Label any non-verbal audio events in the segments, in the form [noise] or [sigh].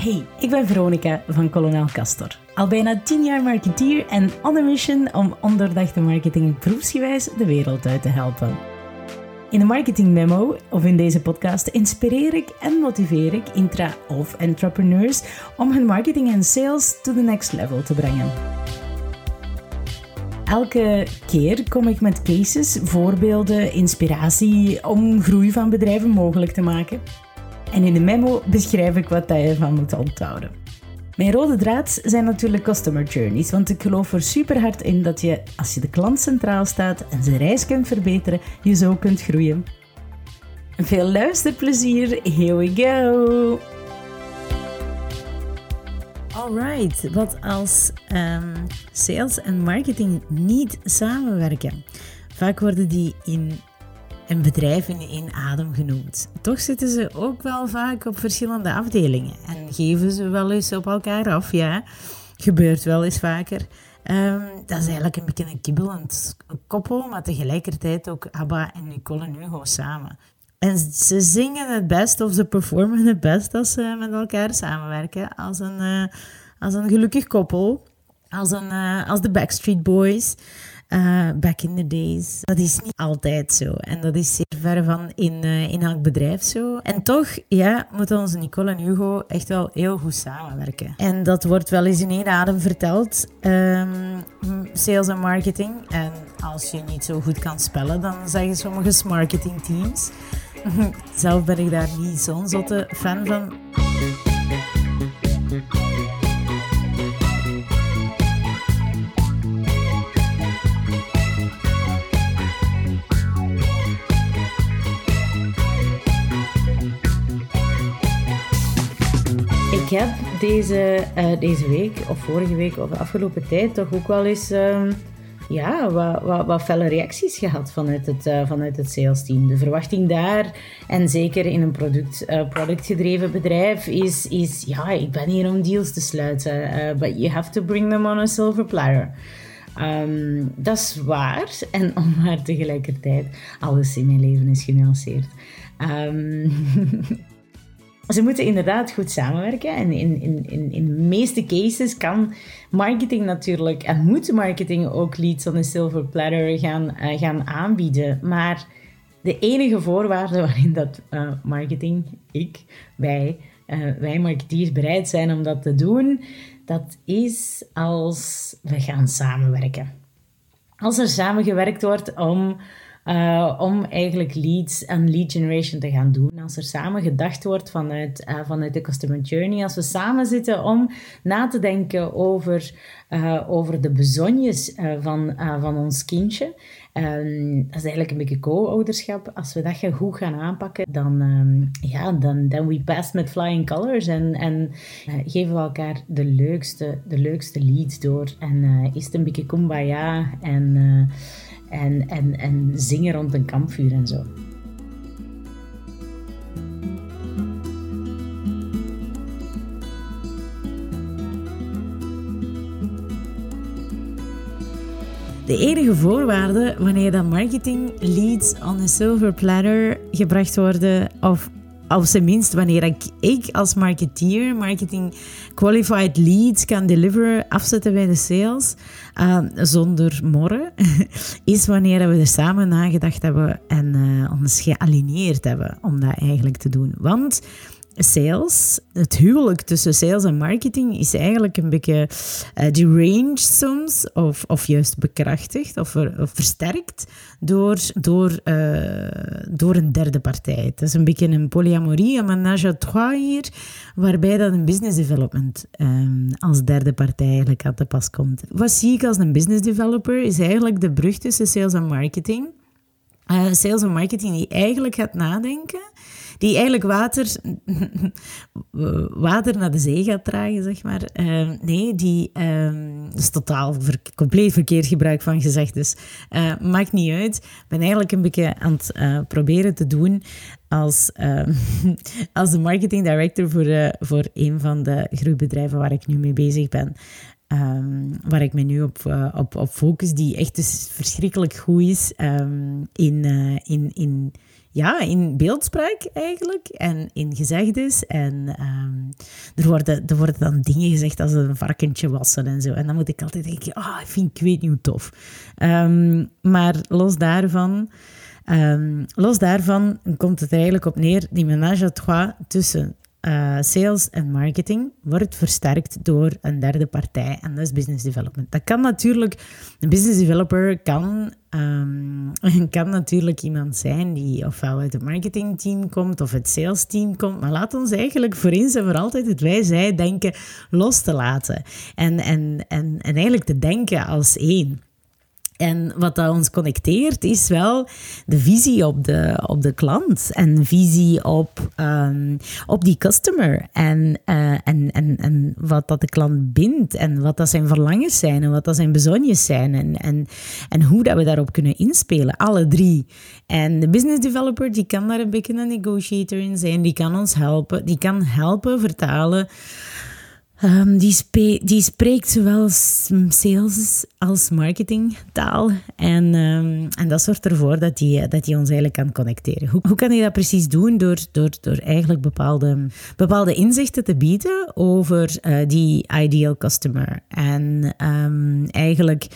Hey, ik ben Veronica van Kolonel Castor. Al bijna 10 jaar marketeer en on a mission om ondoordachte marketing proefsgewijs de wereld uit te helpen. In de Marketing Memo of in deze podcast inspireer ik en motiveer ik intra- of entrepreneurs om hun marketing en sales to the next level te brengen. Elke keer kom ik met cases, voorbeelden, inspiratie om groei van bedrijven mogelijk te maken. En in de memo beschrijf ik wat je ervan moet onthouden. Mijn rode draad zijn natuurlijk customer journeys, want ik geloof er super hard in dat je, als je de klant centraal staat en zijn reis kunt verbeteren, je zo kunt groeien. Veel luisterplezier, here we go! Alright, wat als um, sales en marketing niet samenwerken? Vaak worden die in een bedrijf in adem genoemd. Toch zitten ze ook wel vaak op verschillende afdelingen en geven ze wel eens op elkaar af, ja. Gebeurt wel eens vaker. Um, dat is eigenlijk een beetje een kibbelend koppel, maar tegelijkertijd ook Abba en Nicole en Hugo samen. En ze zingen het best of ze performen het best als ze met elkaar samenwerken. Als een, uh, als een gelukkig koppel. Als, een, uh, als de Backstreet Boys. Uh, back in the days. Dat is niet altijd zo. En dat is zeer ver van in, uh, in elk bedrijf zo. En toch, ja, moeten onze Nicole en Hugo echt wel heel goed samenwerken. En dat wordt wel eens in één adem verteld. Um, sales en marketing. En als je niet zo goed kan spellen, dan zeggen sommige marketingteams. [laughs] Zelf ben ik daar niet zo'n zotte fan van. Ik heb deze, uh, deze week, of vorige week, of de afgelopen tijd, toch ook wel eens um, ja, wat, wat, wat felle reacties gehad vanuit het, uh, vanuit het sales team. De verwachting daar, en zeker in een product, uh, productgedreven bedrijf, is, is ja, ik ben hier om deals te sluiten. But you have to bring them on a silver platter. Um, dat is waar en [laughs] onwaar tegelijkertijd. Alles in mijn leven is genuanceerd. Um, [laughs] Ze moeten inderdaad goed samenwerken. En in, in, in, in de meeste cases kan marketing natuurlijk en moet marketing ook leads on a silver platter gaan, uh, gaan aanbieden. Maar de enige voorwaarde [laughs] waarin dat uh, marketing, ik, wij, uh, wij marketeers bereid zijn om dat te doen, dat is als we gaan samenwerken. Als er samengewerkt wordt om uh, om eigenlijk leads en lead generation te gaan doen. Als er samen gedacht wordt vanuit, uh, vanuit de customer journey, als we samen zitten om na te denken over, uh, over de bezonjes van, van ons kindje. Um, dat is eigenlijk een beetje co-ouderschap. Als we dat goed gaan aanpakken, dan, um, ja, dan, dan we pass met flying colors en, en geven we elkaar de leukste, de leukste leads door. En is het een beetje kumbaya en en, en, en zingen rond een kampvuur en zo. De enige voorwaarde wanneer dat marketing leads on a silver platter gebracht worden of op zijn minst wanneer ik, ik als marketeer marketing qualified leads kan deliveren, afzetten bij de sales, uh, zonder morren, [laughs] is wanneer we er samen nagedacht hebben en uh, ons gealineerd hebben om dat eigenlijk te doen. Want sales, het huwelijk tussen sales en marketing is eigenlijk een beetje uh, deranged soms, of, of juist bekrachtigd of, versterkt door, door, uh, door een derde partij. Het is een beetje een polyamorie, een menage à trois hier, waarbij dat een business development um, als derde partij eigenlijk aan te pas komt. Wat zie ik als een business developer is eigenlijk de brug tussen sales en marketing. Uh, sales en marketing die eigenlijk gaat nadenken die eigenlijk water, [laughs] water naar de zee gaat dragen, zeg maar. Uh, nee, die uh, is totaal compleet verkeerd gebruik van gezegd. Dus uh, maakt niet uit. Ik ben eigenlijk een beetje aan het uh, proberen te doen als, ehm, [laughs] als de marketing director voor, voor een van de groeibedrijven waar ik nu mee bezig ben. Waar ik me nu op, op, op focus, die echt dus verschrikkelijk goed is in, in, in ja, in beeldspraak eigenlijk en in gezegdes. En ehm, er, worden, er worden dan dingen gezegd als een varkentje wassen en zo. En dan moet ik altijd denken, ah, oh, ik vind ik weet niet hoe tof. Um, maar los daarvan... Um, los daarvan komt het er eigenlijk op neer, die menage à trois tussen uh, sales en marketing wordt versterkt door een derde partij en dat is business development. Dat kan natuurlijk, een business developer kan, um, [laughs] kan natuurlijk iemand zijn die ofwel uit het marketingteam komt of het sales team komt, maar laat ons eigenlijk voor eens en voor altijd het wij-zij denken los te laten en, en, en, en eigenlijk te denken als één. En wat dat ons connecteert is wel de visie op de, op de klant en visie op, um, op die customer. En, uh, en, en, en wat dat de klant bindt en wat dat zijn verlangens zijn en wat dat zijn bezonjes zijn en, en, en hoe dat we daarop kunnen inspelen, alle drie. En de business developer die kan daar een beetje een negotiator in zijn, die kan ons helpen, die kan helpen vertalen Um, die, die, spreekt zowel sales als marketingtaal. En, um, en dat zorgt ervoor dat hij dat die ons eigenlijk kan connecteren. Hoe, hoe kan hij dat precies doen? Door, door, door eigenlijk bepaalde, bepaalde inzichten te bieden over uh, die ideal customer. En um, eigenlijk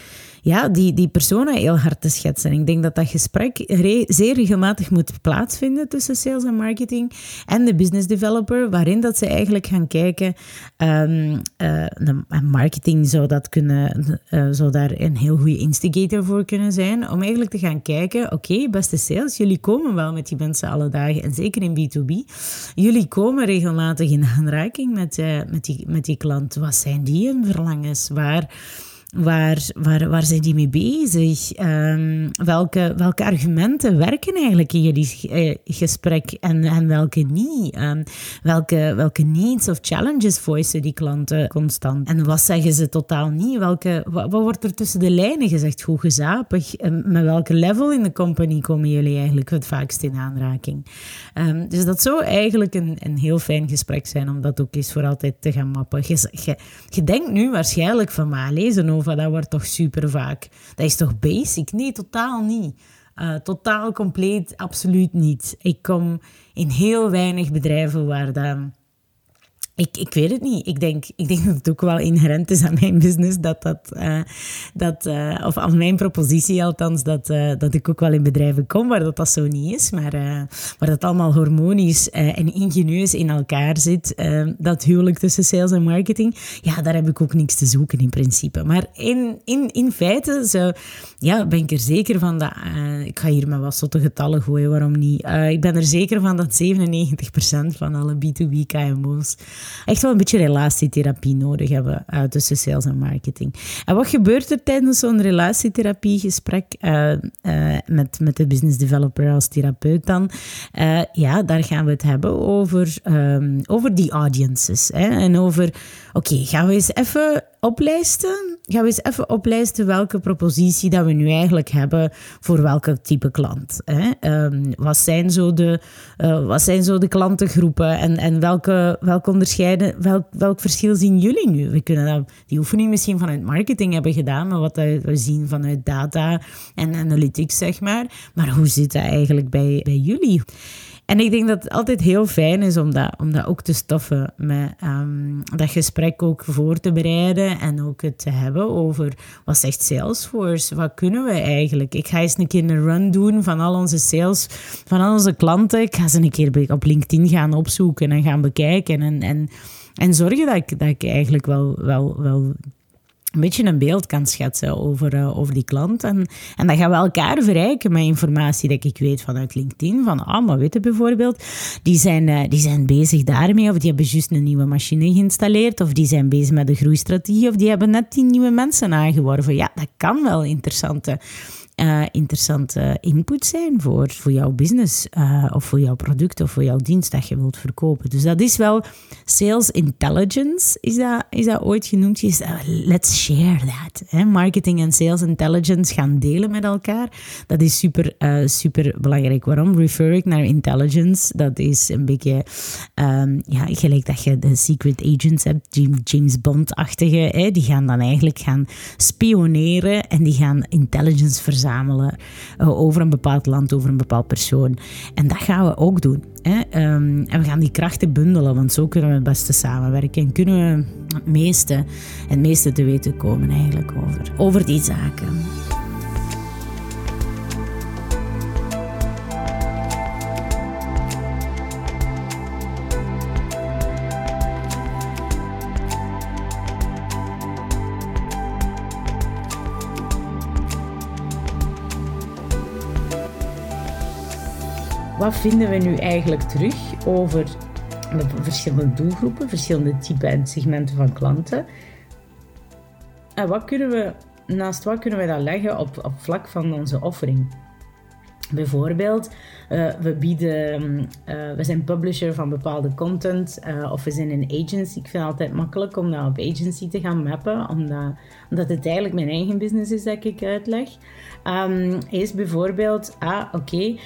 ja, die, die personen heel hard te schetsen. Ik denk dat dat gesprek zeer regelmatig moet plaatsvinden tussen sales en marketing en de business developer, waarin dat ze eigenlijk gaan kijken. Um, marketing zou, dat kunnen, uh, zou daar een heel goede instigator voor kunnen zijn, om eigenlijk te gaan kijken, oké, beste sales, jullie komen wel met die mensen alle dagen, en zeker in B2B. Jullie komen regelmatig in aanraking met, uh, met, die, met die klant. Wat zijn die hun verlangens? Waar Waar, waar, waar zijn die mee bezig? Um, welke, welke argumenten werken eigenlijk in jullie uh, gesprek en, en welke niet? Um, welke, welke needs of challenges voicen die klanten constant? En wat zeggen ze totaal niet? Welke, wat, wat wordt er tussen de lijnen gezegd? Hoe gezapig? Um, met welke level in de company komen jullie eigenlijk het vaakst in aanraking? dus dat zou eigenlijk een, een heel fijn gesprek zijn om dat ook eens voor altijd te gaan mappen. Je, je, je denkt nu waarschijnlijk van, maar lezen over dat wordt toch super vaak. Dat is toch basic? Nee, totaal niet. Uh, totaal compleet, absoluut niet. Ik kom in heel weinig bedrijven waar dat ik, ik weet het niet. Ik denk, ik denk dat het ook wel inherent is aan mijn business. Dat dat, uh, dat uh, of aan mijn propositie althans, dat, uh, dat ik ook wel in bedrijven kom waar dat, dat zo niet is. Maar waar dat allemaal hormonisch en ingenieus in elkaar zit. dat huwelijk tussen sales en marketing. Ja, daar heb ik ook niks te zoeken in principe. Maar in, in, in feite ja, ben ik er zeker van dat... ik ga hier maar wat zotte getallen gooien, waarom niet? ik ben er zeker van dat 97% van alle B2B KMO's echt wel een beetje relatietherapie nodig hebben uh, tussen sales en marketing. En wat gebeurt er tijdens zo'n relatietherapiegesprek uh, uh, met, met de business developer als therapeut dan? ja, daar gaan we het hebben over, um, over die audiences. Hè, en over, oké, gaan we eens even oplijsten. Gaan we eens even oplijsten welke propositie dat we nu eigenlijk hebben voor welke type klant. Hè? Um, wat, zijn zo de, uh, wat zijn zo de klantengroepen en, en welke, welke onderscheiden, welk, welk verschil zien jullie nu? We kunnen dat, die oefening misschien vanuit marketing hebben gedaan, maar wat we zien vanuit data en analytics, zeg maar. Maar hoe zit dat eigenlijk bij, bij jullie? En ik denk dat het altijd heel fijn is om dat, om dat ook te stoffen, met um, dat gesprek ook voor te bereiden en ook het te hebben over wat zegt Salesforce, wat kunnen we eigenlijk? Ik ga eens een keer een run doen van al onze sales, van al onze klanten. Ik ga ze een keer op LinkedIn gaan opzoeken en gaan bekijken en, en, en zorgen dat ik, dat ik eigenlijk wel, wel, wel een beetje een beeld kan schetsen over, uh, over die klant. En, en dan gaan we elkaar verrijken met informatie dat ik weet vanuit LinkedIn. Van, ah, maar bijvoorbeeld, die zijn, uh, die zijn bezig daarmee, of die hebben juist een nieuwe machine geïnstalleerd, of die zijn bezig met de groeistrategie, of die hebben net tien nieuwe mensen aangeworven. Ja, dat kan wel interessante uh, interessante input zijn voor, voor jouw business uh, of voor jouw product of voor jouw dienst dat je wilt verkopen. Dus dat is wel sales intelligence, is dat, is dat ooit genoemd? Is let's share that. Marketing en sales intelligence gaan delen met elkaar. Dat is super, uh, super belangrijk. Waarom refer ik naar intelligence? Dat is een beetje um, ja, gelijk dat je de secret agents hebt, James Bond-achtige. Die gaan dan eigenlijk gaan spioneren en die gaan intelligence verzamelen verzamelen over een bepaald land, over een bepaald persoon. En dat gaan we ook doen. Hè? Ehm, en we gaan die krachten bundelen, want zo kunnen we het beste samenwerken. En kunnen we het meeste, het meeste te weten komen eigenlijk over, over die zaken. Wat vinden we nu eigenlijk terug over de verschillende doelgroepen, verschillende typen en segmenten van klanten? En wat kunnen we, naast wat kunnen we dat leggen op, op vlak van onze offering? Bijvoorbeeld, uh, we bieden, uh, we zijn publisher van bepaalde content uh, of we zijn een agency. Ik vind het altijd makkelijk om dat op agency te gaan mappen, omdat, omdat het eigenlijk mijn eigen business is dat ik uitleg. Um, is bijvoorbeeld, ah oké,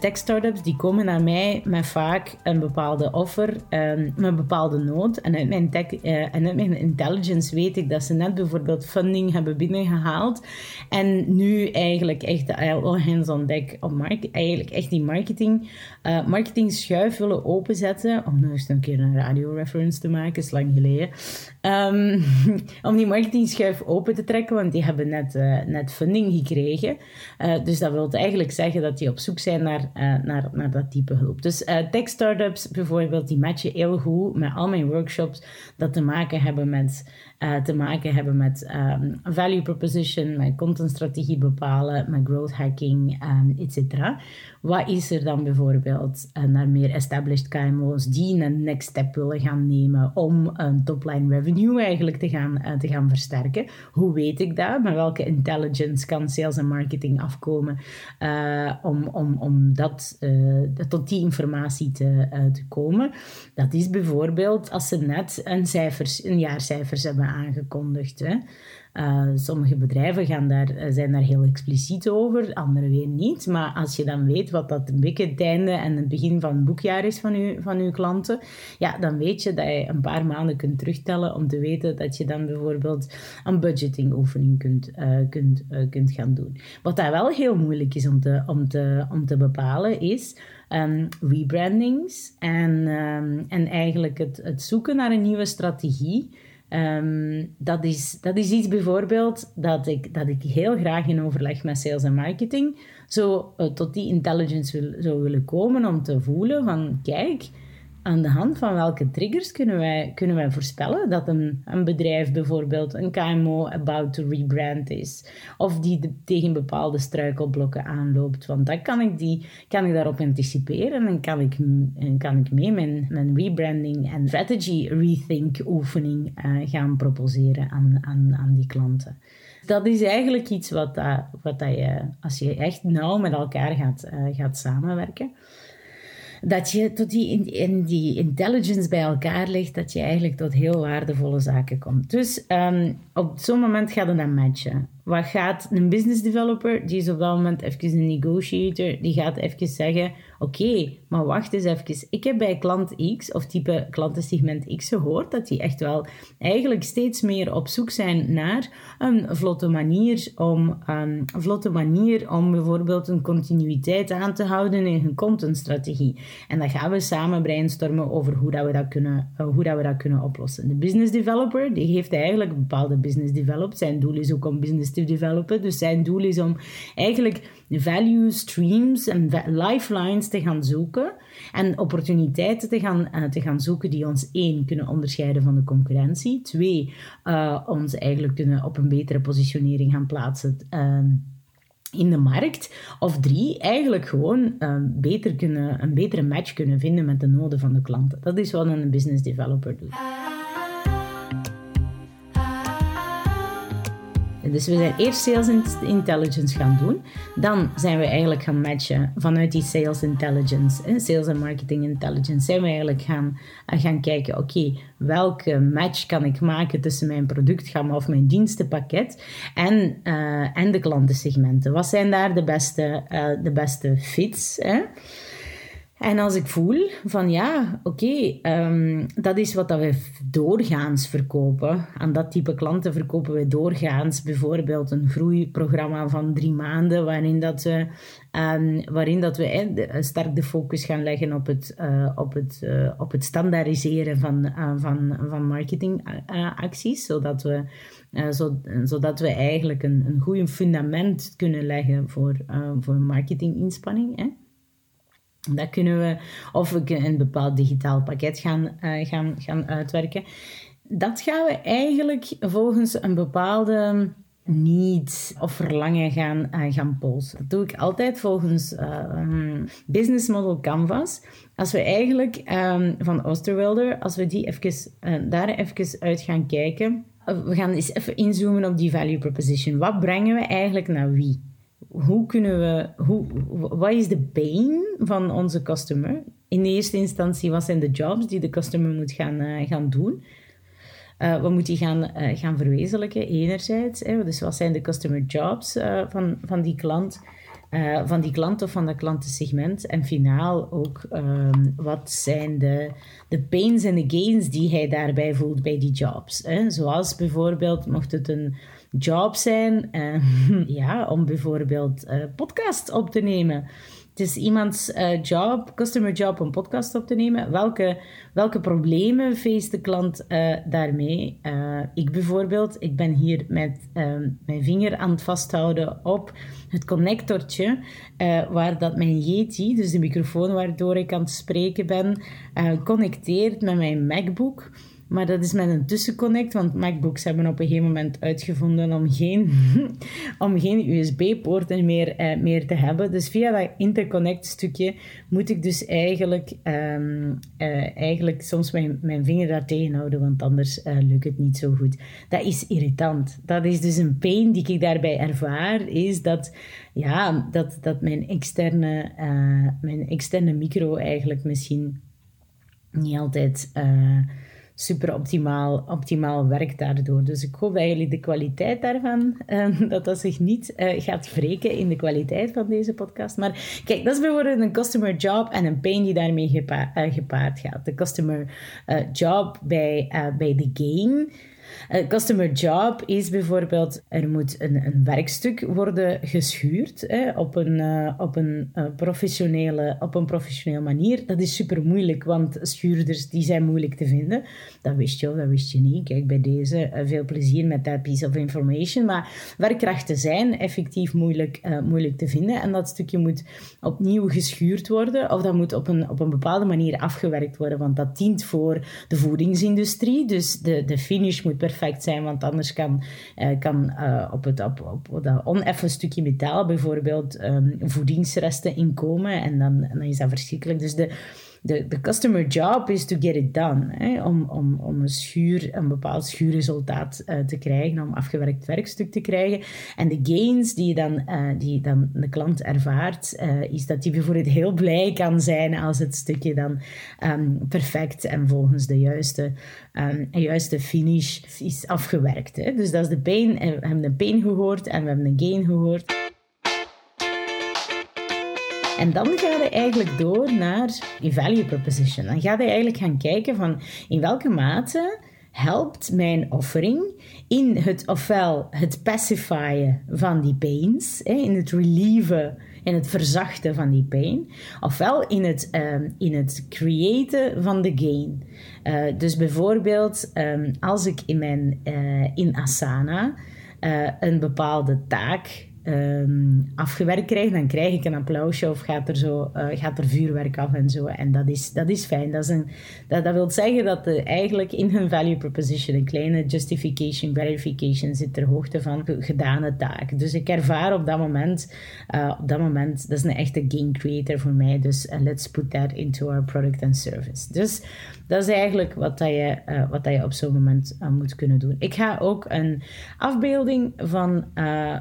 tech startups die komen naar mij met vaak een bepaalde offer, um, met een bepaalde nood. En uit, mijn tech, en uit mijn intelligence weet ik dat ze net bijvoorbeeld funding hebben binnengehaald en nu eigenlijk echt all deck op markt, eigenlijk echt die marketing, uh, marketing schuif willen openzetten. Om nog eens een keer een radio reference te maken, is lang geleden. Um, [laughs] om die marketing schuif open te trekken, want die hebben net, uh, net funding gekregen. Uh, dus dat wil eigenlijk zeggen dat die op zoek zijn naar, naar, naar dat type hulp. Dus tech startups bijvoorbeeld, die matchen heel goed met al mijn workshops dat te maken hebben met uh, te maken hebben met um, value proposition, met contentstrategie bepalen, met growth hacking, um, etc. Wat is er dan bijvoorbeeld uh, naar meer established KMO's die een next step willen gaan nemen om een topline revenue eigenlijk te gaan, uh, te gaan versterken? Hoe weet ik dat? Met welke intelligence kan sales en marketing afkomen om, om, om dat, tot die informatie te, te komen? Dat is bijvoorbeeld als ze net een, cijfers, een jaarcijfers hebben aangekondigd. Uh, sommige bedrijven gaan daar, eh, zijn daar heel expliciet over, andere weer niet. Maar als je dan weet wat dat een het einde en het begin van het boekjaar is van je, van uw klanten, ja, dan weet je dat je een paar maanden kunt terugtellen om te weten dat je dan bijvoorbeeld een budgeting oefening kunt, uh, kunt, kunt gaan doen. Wat daar wel heel moeilijk is om te, om te, om te bepalen is um, rebrandings en, um, en eigenlijk het, het zoeken naar een nieuwe strategie. Um, dat, is, dat is iets bijvoorbeeld dat ik, dat ik heel graag in overleg met sales en marketing zo uh, tot die intelligence wil, zou willen komen om te voelen van kijk, aan de hand van welke triggers kunnen wij, kunnen wij voorspellen dat een, een bedrijf bijvoorbeeld een KMO about to rebrand is of die tegen bepaalde struikelblokken aanloopt. Want dan kan ik, die, kan ik daarop anticiperen en kan ik, en kan ik mee mijn, mijn rebranding en strategy rethink oefening uh, gaan proposeren aan, aan, aan die klanten. Dat is eigenlijk iets wat, dat, wat dat je, als je echt nauw met elkaar gaat, uh, gaat samenwerken, dat je tot die, in, die intelligence bij elkaar legt, dat je eigenlijk tot heel waardevolle zaken komt. Dus um, op zo'n moment gaat het dan matchen. Wat gaat een business developer, die is op dat moment even een negotiator, die gaat even zeggen: Oké, maar wacht eens even. Ik heb bij klant X of type klantensegment X gehoord dat die echt wel eigenlijk steeds meer op zoek zijn naar een vlotte manier om, een vlotte manier om bijvoorbeeld een continuïteit aan te houden in hun contentstrategie. En dan gaan we samen brainstormen over hoe, dat we, dat kunnen, uh, hoe dat we dat kunnen oplossen. De business developer die heeft eigenlijk een bepaalde business developed. Zijn doel is ook om business te developen. Dus zijn doel is om eigenlijk value streams en lifelines te gaan zoeken en opportuniteiten te gaan, uh, te gaan zoeken die ons één kunnen onderscheiden van de concurrentie, twee uh, ons eigenlijk kunnen op een betere positionering gaan plaatsen. Uh, in de markt. Of drie, eigenlijk gewoon beter kunnen, een betere match kunnen vinden met de noden van de klanten. Dat is wat een business developer doet. Dus we zijn eerst sales intelligence gaan doen. Dan zijn we eigenlijk gaan matchen vanuit die sales intelligence, sales en marketing intelligence, zijn we eigenlijk gaan, eh, gaan kijken, oké, welke match kan ik maken tussen mijn productgamma of mijn dienstenpakket en, uh, en de klantensegmenten? Wat zijn daar de beste, uh, de beste fits? Hè? En als ik voel van ja, oké, ehm, dat is wat dat we doorgaans verkopen. Aan dat type klanten verkopen we doorgaans bijvoorbeeld een groeiprogramma van drie maanden, waarin dat we, um, waarin dat we eh, sterk de focus gaan leggen op het, uh, op het, uh, op het standaardiseren van, van, van marketingacties, zodat we, zo, zodat we eigenlijk een, een goed fundament kunnen leggen voor, voor marketinginspanning. Dat kunnen we, of we een bepaald digitaal pakket gaan, uh, gaan, gaan uitwerken. Dat gaan we eigenlijk volgens een bepaalde niet of verlangen gaan, uh, gaan polsen. Dat doe ik altijd volgens uh, Business Model Canvas. Als we eigenlijk um, van Osterwelder, als we die even, daar even uit gaan kijken, we gaan eens even inzoomen op die value proposition. Wat brengen we eigenlijk naar wie? Hoe kunnen we, hoe, wat is de pain van onze customer? In de eerste instantie, wat zijn de jobs die de customer moet gaan, uh, gaan doen? Uh, wat moet hij gaan, uh, gaan verwezenlijken, enerzijds? Hè? Dus wat zijn de customer jobs van, van die klant? van die klant of van dat klantensegment. En finaal ook, um, wat zijn de, de pains en de gains die hij daarbij voelt bij die jobs? Hè? Zoals bijvoorbeeld, mocht het een job zijn, uh, [laughs] ja, om bijvoorbeeld uh, podcast op te nemen. Het is iemands uh, job, customer job, om podcast op te nemen. Welke, welke problemen face de klant daarmee? ik bijvoorbeeld, ik ben hier met mijn vinger aan het vasthouden op het connectortje waar dat mijn Yeti, dus de microfoon waardoor ik aan het spreken ben, connecteert met mijn MacBook. Maar dat is met een tussenconnect, want MacBooks hebben op een gegeven moment uitgevonden om geen, [laughs] om geen USB-poorten meer, eh, meer te hebben. Dus via dat interconnect stukje moet ik dus eigenlijk, um, uh, eigenlijk soms mijn, mijn vinger daar tegenhouden, want anders uh, lukt het niet zo goed. Dat is irritant. Dat is dus een pain die ik daarbij ervaar, is dat, ja, dat, dat mijn, externe, uh, mijn externe micro eigenlijk misschien niet altijd super optimaal, optimaal werkt daardoor. Dus ik hoop dat jullie de kwaliteit daarvan, uh, [laughs] dat dat zich niet uh, gaat wreken in de kwaliteit van deze podcast. Maar kijk, dat is bijvoorbeeld een customer job en een pain die daarmee uh, gepaard gaat. De customer job bij, bij de gain een customer job is bijvoorbeeld, er moet een, een werkstuk worden geschuurd hè, op een, uh, op, een, uh, professionele, op een professionele manier. Dat is super moeilijk, want schuurders die zijn moeilijk te vinden. Dat wist je of dat wist je niet. Kijk, bij deze veel plezier met dat piece of information. Maar werkkrachten zijn effectief moeilijk, moeilijk te vinden. En dat stukje moet opnieuw geschuurd worden, of dat moet op een, op een bepaalde manier afgewerkt worden, want dat dient voor de voedingsindustrie. Dus de, de finish moet perfect zijn, want anders kan, uh, kan uh, op, het, op, op dat oneffen stukje metaal bijvoorbeeld um, voedingsresten inkomen en dan, en dan is dat verschrikkelijk. Dus de, de, de customer job is to get it done. Hè? Om, om, om een schuur, een bepaald schuurresultaat uh, te krijgen, om afgewerkt werkstuk te krijgen. En de gains die, dan, uh, die dan de klant ervaart, uh, is dat hij bijvoorbeeld heel blij kan zijn als het stukje dan um, perfect en volgens de juiste, um, juiste finish is afgewerkt. Hè? Dus dat is de pain. We hebben de pain gehoord en we hebben de gain gehoord. En dan ga je eigenlijk door naar je value proposition. Dan ga je eigenlijk gaan kijken van in welke mate helpt mijn offering in het ofwel het pacifyen van die pains, in het relieven in het verzachten van die pain, ofwel in het, um, in het creëren van de gain. Uh, dus bijvoorbeeld um, als ik in, mijn, uh, in Asana uh, een bepaalde taak um, afgewerkt krijg, dan krijg ik een applausje of gaat er, zo, uh, gaat er vuurwerk af en zo. En dat is, dat is fijn. Dat, is een, dat, dat wil zeggen dat er eigenlijk in hun value proposition een kleine justification, verification zit ter hoogte van gedane taak. Dus ik ervaar op dat moment, uh, op dat moment, dat is een echte gain creator voor mij. Dus let's put that into our product and service. Dus dat is eigenlijk wat, dat je, wat dat je op zo'n moment moet kunnen doen. Ik ga ook een afbeelding van,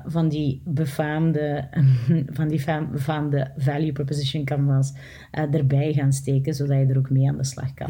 van die befaamde, [laughs] van die befaamde value proposition canvas erbij gaan steken, zodat je er ook mee aan de slag kan.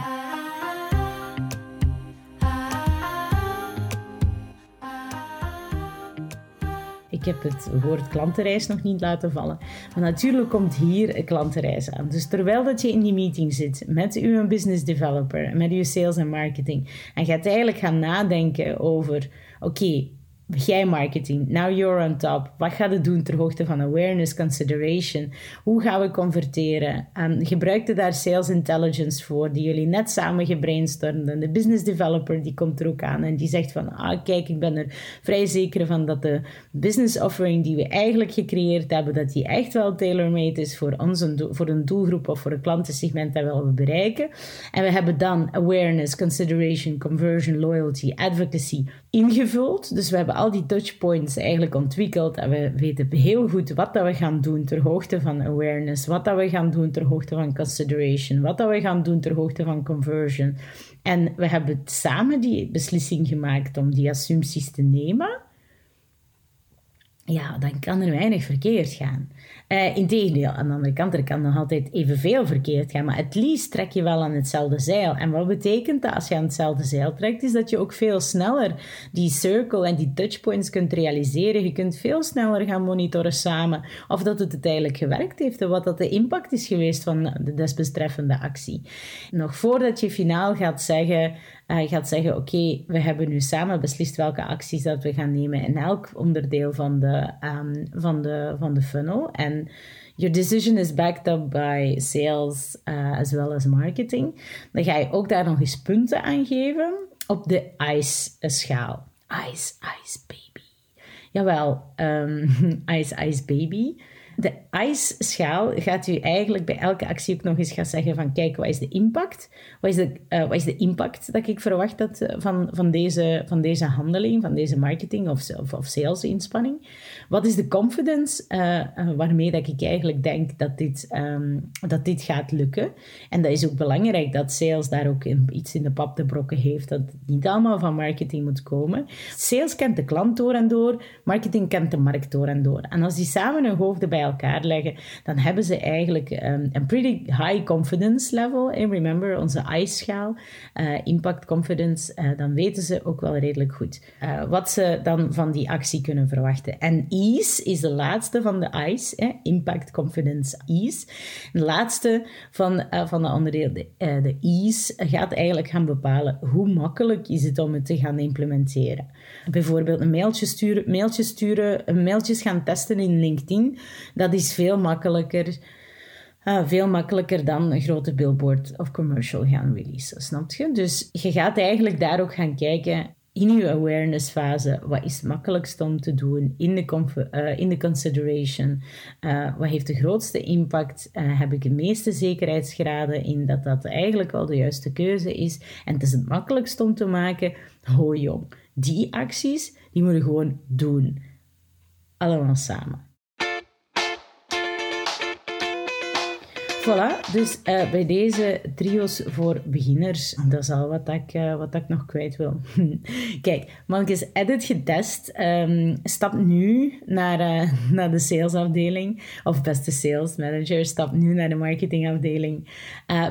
Ik ik heb het woord klantenreis nog niet laten vallen. Maar natuurlijk komt hier een klantenreis aan. Dus terwijl dat je in die meeting zit met uw business developer, met uw sales en marketing, en gaat eigenlijk gaan nadenken over, oké, jij marketing, now you're on top. Wat gaat het doen ter hoogte van awareness, consideration? Hoe gaan we converteren? Um, gebruikte daar sales intelligence voor, die jullie net samen gebrainstormden. De business developer die komt er ook aan en die zegt van, ah kijk, ik ben er vrij zeker van dat de business offering die we eigenlijk gecreëerd hebben, dat die echt wel tailor-made is voor, ons, voor een doelgroep of voor een klantensegment dat we willen bereiken. En we hebben dan awareness, consideration, conversion, loyalty, advocacy ingevuld. Dus we hebben al die touchpoints eigenlijk ontwikkeld en we weten heel goed wat dat we gaan doen ter hoogte van awareness, wat dat we gaan doen ter hoogte van consideration, wat dat we gaan doen ter hoogte van conversion. En we hebben samen die beslissing gemaakt om die assumpties te nemen. Ja, dan kan er weinig verkeerd gaan. Uh, Integendeel, aan de andere kant, er kan nog altijd evenveel verkeerd gaan, maar het liefst trek je wel aan hetzelfde zeil. En wat betekent dat als je aan hetzelfde zeil trekt, is dat je ook veel sneller die circle en die touchpoints kunt realiseren. Je kunt veel sneller gaan monitoren samen of dat het uiteindelijk gewerkt heeft en wat dat de impact is geweest van de desbetreffende actie. Nog voordat je finaal gaat zeggen, uh, gaat zeggen: Oké, we hebben nu samen beslist welke acties dat we gaan nemen in elk onderdeel van de, um, van de, van de funnel. En your decision is backed up by sales uh, as well as marketing. Dan ga je ook daar nog eens punten aan geven op de ICE-schaal. Ice, ice, baby. Jawel, um, [laughs] ice, ice, baby de ICE-schaal gaat u eigenlijk bij elke actie ook nog eens gaan zeggen van kijk, wat is de impact? Wat is de, uh, wat is de impact dat ik verwacht dat, eh, van, van, deze, van deze handeling, van deze marketing of, of, sales-inspanning? Wat is de confidence uh, waarmee dat ik eigenlijk denk dat dit, um, dat dit gaat lukken? En dat is ook belangrijk dat sales daar ook iets in de pap te brokken heeft, dat het niet allemaal van marketing moet komen. Sales kent de klant door en door, marketing kent de markt door en door. En als die samen hun hoofden bij elkaar leggen, dan hebben ze eigenlijk um, een pretty high confidence level. En remember, onze ICE-schaal, uh, impact confidence, uh, dan weten ze ook wel redelijk goed uh, wat ze dan van die actie kunnen verwachten. En EASE is de laatste van de ICE, eh, impact confidence EASE. De laatste van, van de onderdeel, de, de EASE, gaat eigenlijk gaan bepalen hoe makkelijk is het om het te gaan implementeren. Bijvoorbeeld een mailtje sturen, mailtjes sturen, mailtjes gaan testen in LinkedIn dat is veel makkelijker. Uh, veel makkelijker dan een grote billboard of commercial gaan releasen, snap je? Dus je gaat eigenlijk daar ook gaan kijken in je awareness fase, wat is het makkelijkst om te doen in de, uh, in de consideration, uh, wat heeft de grootste impact, heb ik de meeste zekerheidsgraden in dat dat eigenlijk wel de juiste keuze is en het is het makkelijkst om te maken, ho jong, die acties, die moeten gewoon doen. Allemaal samen. Voilà, dus uh, bij deze trio's voor beginners, dat is al wat ik, uh, wat nog kwijt wil. [laughs] Kijk, Mankes Edit getest. Um, stap nu naar, uh, naar de salesafdeling, of beste sales manager, stap nu naar de marketingafdeling.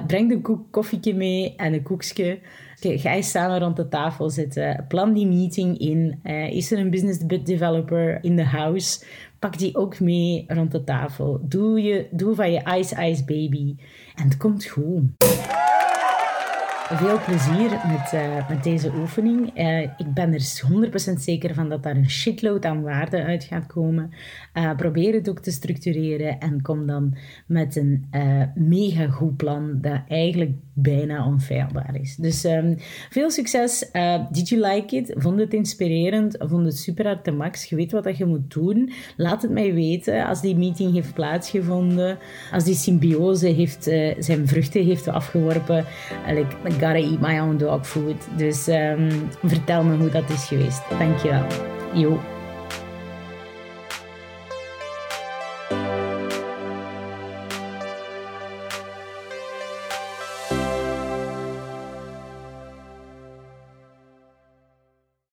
breng de koek, koffietje mee en een koekje. Ga je samen rond de tafel zitten. Plan die meeting in. is er een business developer in the house? Pak die ook mee rond de tafel. Doe, je, doe van je Ice Ice Baby. En het komt goed. Veel plezier met, uh, met deze oefening. Uh, ik ben er 100% zeker van dat daar een shitload aan waarde uit gaat komen. Uh, probeer het ook te structureren en kom dan met een mega goed plan dat eigenlijk bijna onfeilbaar is. Dus um, veel succes. did you like it? Vond het inspirerend? Vond het super hard te max? Je weet wat dat je moet doen. Laat het mij weten als die meeting heeft plaatsgevonden. Als die symbiose heeft, zijn vruchten heeft afgeworpen. Gotta eat my own dog food. Dus um, vertel me hoe dat is geweest. Dankjewel. Jo.